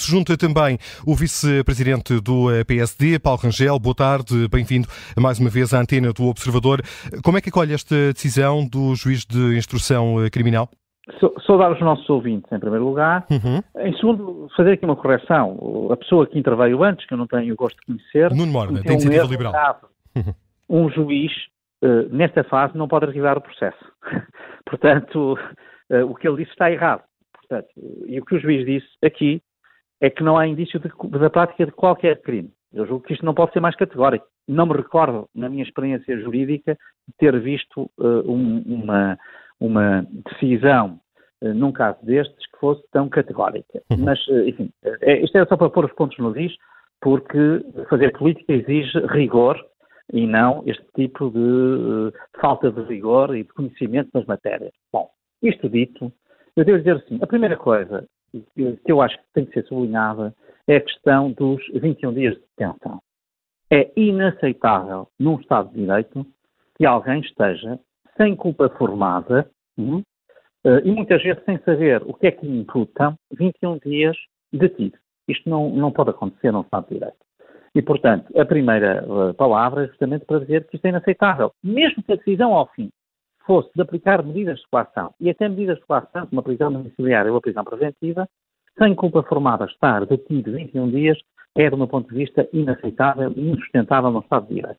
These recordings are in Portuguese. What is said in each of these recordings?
que se junta também o vice-presidente do PSD, Paulo Rangel. Boa tarde, bem-vindo mais uma vez à antena do Observador. Como é que acolhe esta decisão do juiz de instrução criminal? Saudar os nossos ouvintes, em primeiro lugar. Uhum. Em segundo, fazer aqui uma correção. A pessoa que interveio antes, que eu não tenho o gosto de conhecer... Nuno Morna, Iniciativa um Liberal. Uhum. Um juiz, uh, nesta fase, não pode arquivar o processo. Portanto, o que ele disse está errado. Portanto, e o que o juiz disse aqui é que não há indício de, da prática de qualquer crime. Eu julgo que isto não pode ser mais categórico. Não me recordo, na minha experiência jurídica, de ter visto uh, um, uma, uma decisão uh, num caso destes que fosse tão categórica. Uhum. Mas, uh, enfim, é, isto é só para pôr os pontos no is, porque fazer política exige rigor e não este tipo de falta de rigor e de conhecimento nas matérias. Bom, isto dito, eu devo dizer assim, a primeira coisa que eu acho que tem que ser sublinhada é a questão dos 21 dias de detenção. É inaceitável, num Estado de Direito, que alguém esteja sem culpa formada hum, eh, e muitas vezes sem saber o que é que lhe imputam 21 dias detido. Isto não, não pode acontecer num Estado de Direito. E, portanto, a primeira uh, palavra é justamente para dizer que isto é inaceitável. Mesmo que a decisão, ao fim, fosse de aplicar medidas de coação, e até medidas de coação, como a prisão domiciliária ou a prisão preventiva, sem culpa formada estar detido 21 dias, é, do meu ponto de vista, inaceitável e insustentável no Estado de Direito.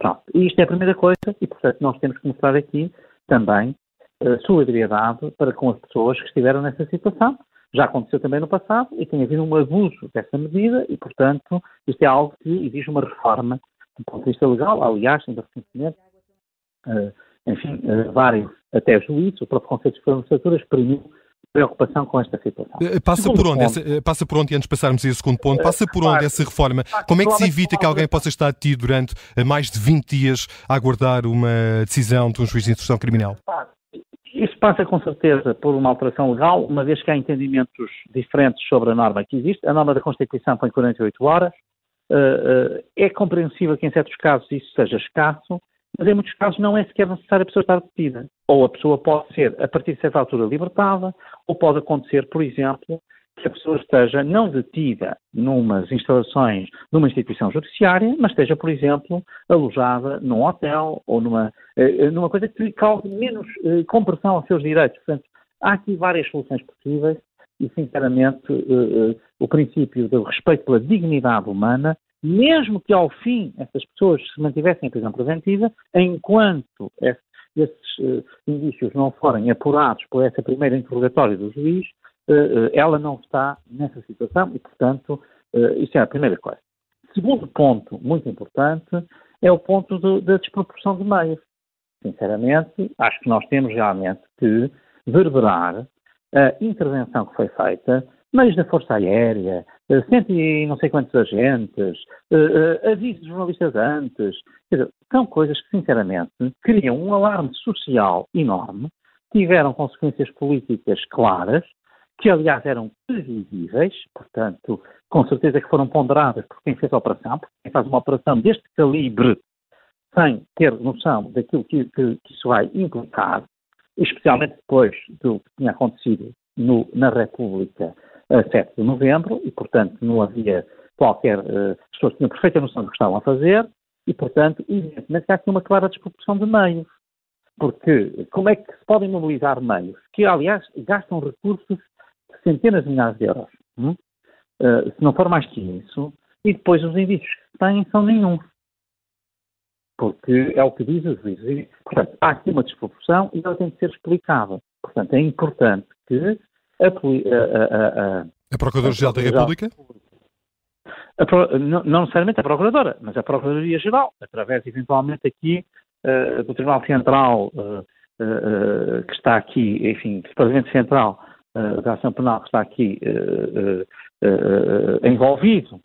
Pronto. E isto é a primeira coisa, e, portanto, nós temos que mostrar aqui também uh, solidariedade para com as pessoas que estiveram nessa situação. Já aconteceu também no passado e tem havido um abuso dessa medida e, portanto, isto é algo que exige uma reforma do ponto de vista legal. Aliás, ainda recentemente, uh, enfim, uh, vários, até juízes, o próprio Conselho de Magistratura exprimiu preocupação com esta situação. Eh, passa por, onde essa, eh, passa por onde, antes de passarmos a esse segundo ponto, passa por onde essa reforma? Como é que se evita que alguém possa estar detido durante mais de 20 dias a aguardar uma decisão de um juiz de instrução criminal? Isso passa com certeza por uma alteração legal, uma vez que há entendimentos diferentes sobre a norma que existe. A norma da Constituição põe 48 horas. É compreensível que em certos casos isso seja escasso, mas em muitos casos não é sequer necessário a pessoa estar detida. Ou a pessoa pode ser, a partir de certa altura, libertada, ou pode acontecer, por exemplo, que a pessoa esteja não detida numas instalações numa instituição judiciária, mas esteja, por exemplo, alojada num hotel ou numa, eh, eh, numa coisa que cause menos eh, compressão aos seus direitos. Portanto, há aqui várias soluções possíveis e, sinceramente, o princípio do respeito pela dignidade humana mesmo que ao fim essas pessoas se mantivessem em prisão preventiva, enquanto esses uh, indícios não forem apurados por essa primeira interrogatória do juiz, uh, uh, ela não está nessa situação e, portanto, isso é a primeira coisa. Segundo ponto muito importante é o ponto do, da desproporção de meios. Sinceramente, acho que nós temos realmente que verberar a intervenção que foi feita meios da Força Aérea, cento e não sei quantos agentes, uh, uh, avisos jornalistas antes. Dizer, são coisas que, sinceramente, criam um alarme social enorme, tiveram consequências políticas claras, que aliás eram previsíveis, portanto, com certeza que foram ponderadas por quem fez a operação, porque quem faz uma operação deste calibre sem ter noção daquilo que, que, que isso vai implicar, especialmente depois do que tinha acontecido no, na República a 7 de novembro e, portanto, não havia qualquer. Uh, as pessoas tinham perfeita noção do que estavam a fazer e, portanto, evidentemente, há aqui uma clara desproporção de meios. Porque como é que se podem mobilizar meios que, aliás, gastam recursos de centenas de milhares de euros? Hum? Uh, se não for mais que isso, e depois os indícios que têm são nenhum. Porque é o que diz os juízes. Portanto, há aqui uma desproporção e ela tem de ser explicada. Portanto, é importante que a, a, a, a Procuradora-Geral da República? Pro, não, não, necessariamente a Procuradora, mas a Procuradoria-Geral, através eventualmente aqui uh, do Tribunal Central, uh, uh, que está aqui, enfim, do Departamento Central da Ação Penal que está aqui envolvido,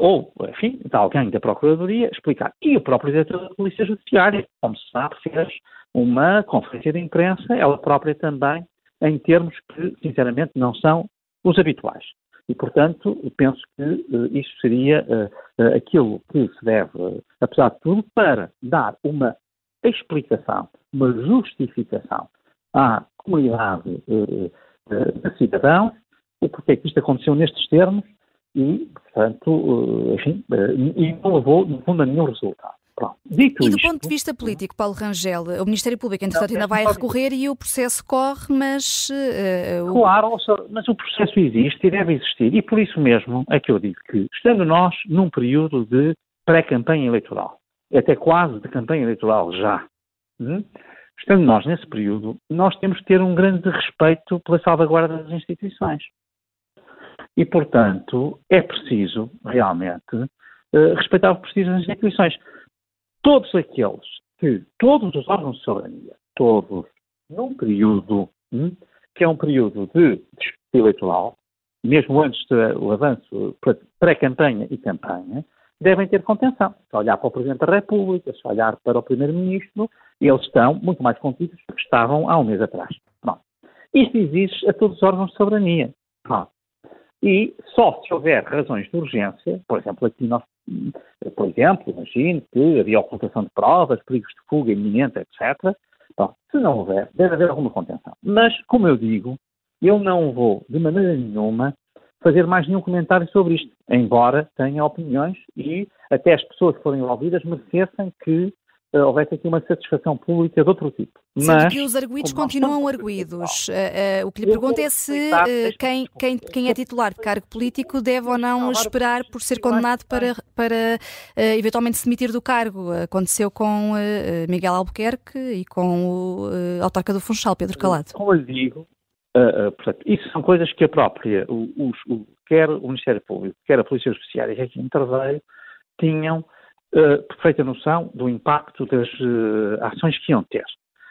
ou, enfim, de alguém da Procuradoria, explicar. E o próprio diretor da Polícia Judiciária, como se sabe, fez uma conferência de imprensa, ela própria também, em termos que, sinceramente, não são os habituais. E, portanto, penso que uh, isso seria uh, aquilo que se deve, apesar de tudo, para dar uma explicação, uma justificação à comunidade de cidadãos, e porque é que isto aconteceu nestes termos e, portanto, enfim, e não levou, no fundo, a nenhum resultado. Pronto. Dito e do isto, ponto de vista político, Paulo Rangel, o Ministério Público, entretanto, ainda vai recorrer e o processo corre, mas. Uh, claro, mas o processo existe e deve existir. E por isso mesmo é que eu digo que, estando nós num período de pré-campanha eleitoral, até quase de campanha eleitoral já, hum? estando nós nesse período, nós temos que ter um grande respeito pela salvaguarda das instituições. E, portanto, é preciso, realmente, uh, respeitar o prestígio das instituições todos aqueles que, todos os órgãos de soberania, todos, num período hum, que é um período de disputa eleitoral, mesmo antes do avanço pré-campanha e campanha, devem ter contenção. Se olhar para o Presidente da República, se olhar para o Primeiro-Ministro, eles estão muito mais contidos do que estavam há um mês atrás. Pronto. Isto exige a todos os órgãos de soberania. Pronto. E só se houver razões de urgência, por exemplo, aqui nós por exemplo, imagino que havia ocultação de provas, perigos de fuga iminente, etc. Bom, se não houver, deve haver alguma contenção. Mas, como eu digo, eu não vou, de maneira nenhuma, fazer mais nenhum comentário sobre isto, embora tenha opiniões e até as pessoas que forem envolvidas merecessem que houvesse aqui uma satisfação pública de outro tipo. Sendo que os arguídos continuam arguídos. Uh, uh, o que lhe pergunto é se quem, quem, quem é titular de cargo político deve ou não esperar por ser condenado para, para eventualmente se demitir do cargo. Aconteceu com Miguel Albuquerque e com o autarca do Funchal, Pedro Calado. Como eu digo, Uh, uh, portanto, isso são coisas que a própria, o, o, quer o Ministério Público, quer a Polícia Judiciária que aqui interveio, tinham uh, perfeita noção do impacto das uh, ações que iam ter.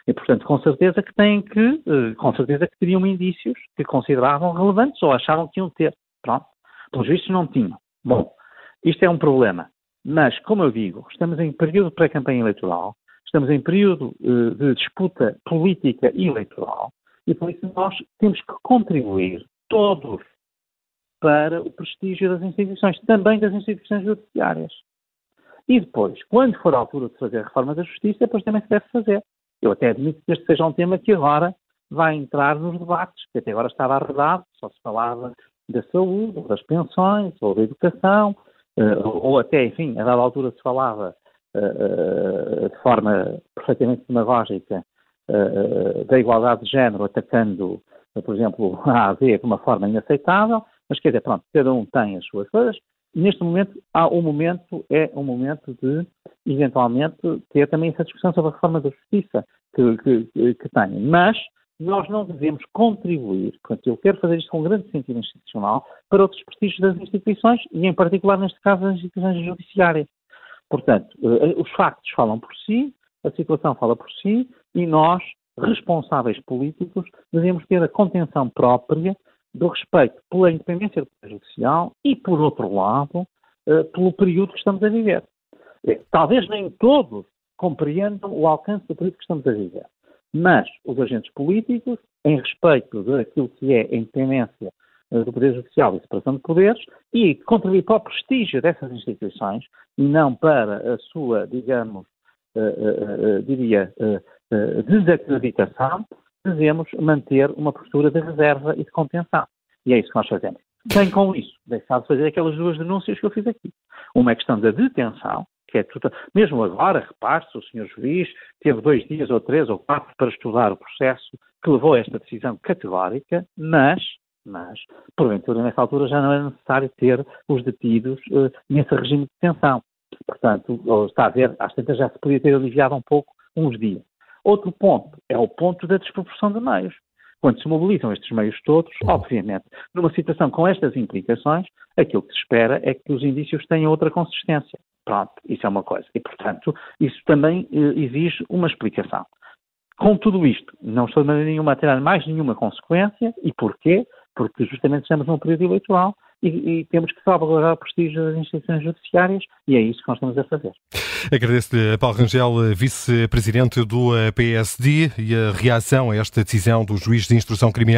E, portanto, com certeza que têm que, uh, com certeza que teriam indícios que consideravam relevantes ou achavam que iam ter. Pronto. Pelos vistos não tinham. Bom, isto é um problema. Mas, como eu digo, estamos em período de pré-campanha eleitoral, estamos em período uh, de disputa política e eleitoral, e por isso nós temos que contribuir todos para o prestígio das instituições, também das instituições judiciárias. E depois, quando for a altura de fazer a reforma da justiça, depois também se deve fazer. Eu até admito que este seja um tema que agora vai entrar nos debates, que até agora estava arredado, só se falava da saúde, ou das pensões, ou da educação, eh, ou até, enfim, a dada altura se falava eh, eh, de forma perfeitamente demagógica da igualdade de género, atacando, por exemplo, a AD de uma forma inaceitável, mas quer dizer, pronto, cada um tem as suas coisas, neste momento, há um momento, é um momento de, eventualmente, ter também essa discussão sobre a reforma da justiça que, que, que tem. Mas nós não devemos contribuir, portanto, eu quero fazer isto com grande sentido institucional, para outros prestígios das instituições e, em particular, neste caso, das instituições judiciárias. Portanto, eh, os factos falam por si, a situação fala por si e nós, responsáveis políticos, devemos ter a contenção própria do respeito pela independência do Poder Judicial e, por outro lado, uh, pelo período que estamos a viver. Eh, talvez nem todos compreendam o alcance do período que estamos a viver, mas os agentes políticos, em respeito daquilo que é a independência uh, do Poder Judicial e separação de poderes, e contribuir para o prestígio dessas instituições e não para a sua, digamos, uh, diria, desacreditação, devemos manter uma postura de reserva e de contenção. E é isso que nós fazemos. Bem com isso, deixar de fazer aquelas duas denúncias que eu fiz aqui. Uma é questão da detenção, que é tudo, mesmo agora, repare-se, o senhor juiz teve dois dias ou três ou quatro para estudar o processo que levou a esta decisão categórica, mas, mas, porventura, nessa altura já não era necessário ter os detidos uh, nesse regime de detenção. Portanto, está a ver, às tantas já se podia ter aliviado um pouco uns dias. Outro ponto é o ponto da desproporção de meios. Quando se mobilizam estes meios todos, obviamente, numa situação com estas implicações, aquilo que se espera é que os indícios tenham outra consistência. Pronto, isso é uma coisa. E, portanto, isso também eh, exige uma explicação. Com tudo isto, não estou de maneira nenhuma a tirar mais nenhuma consequência. E porquê? Porque justamente estamos num período eleitoral e, e temos que salvaguardar o prestígio das instituições judiciárias e é isso que nós estamos a fazer. Agradeço-lhe, Paulo Rangel, vice-presidente do PSD, e a reação a esta decisão do juiz de instrução criminal.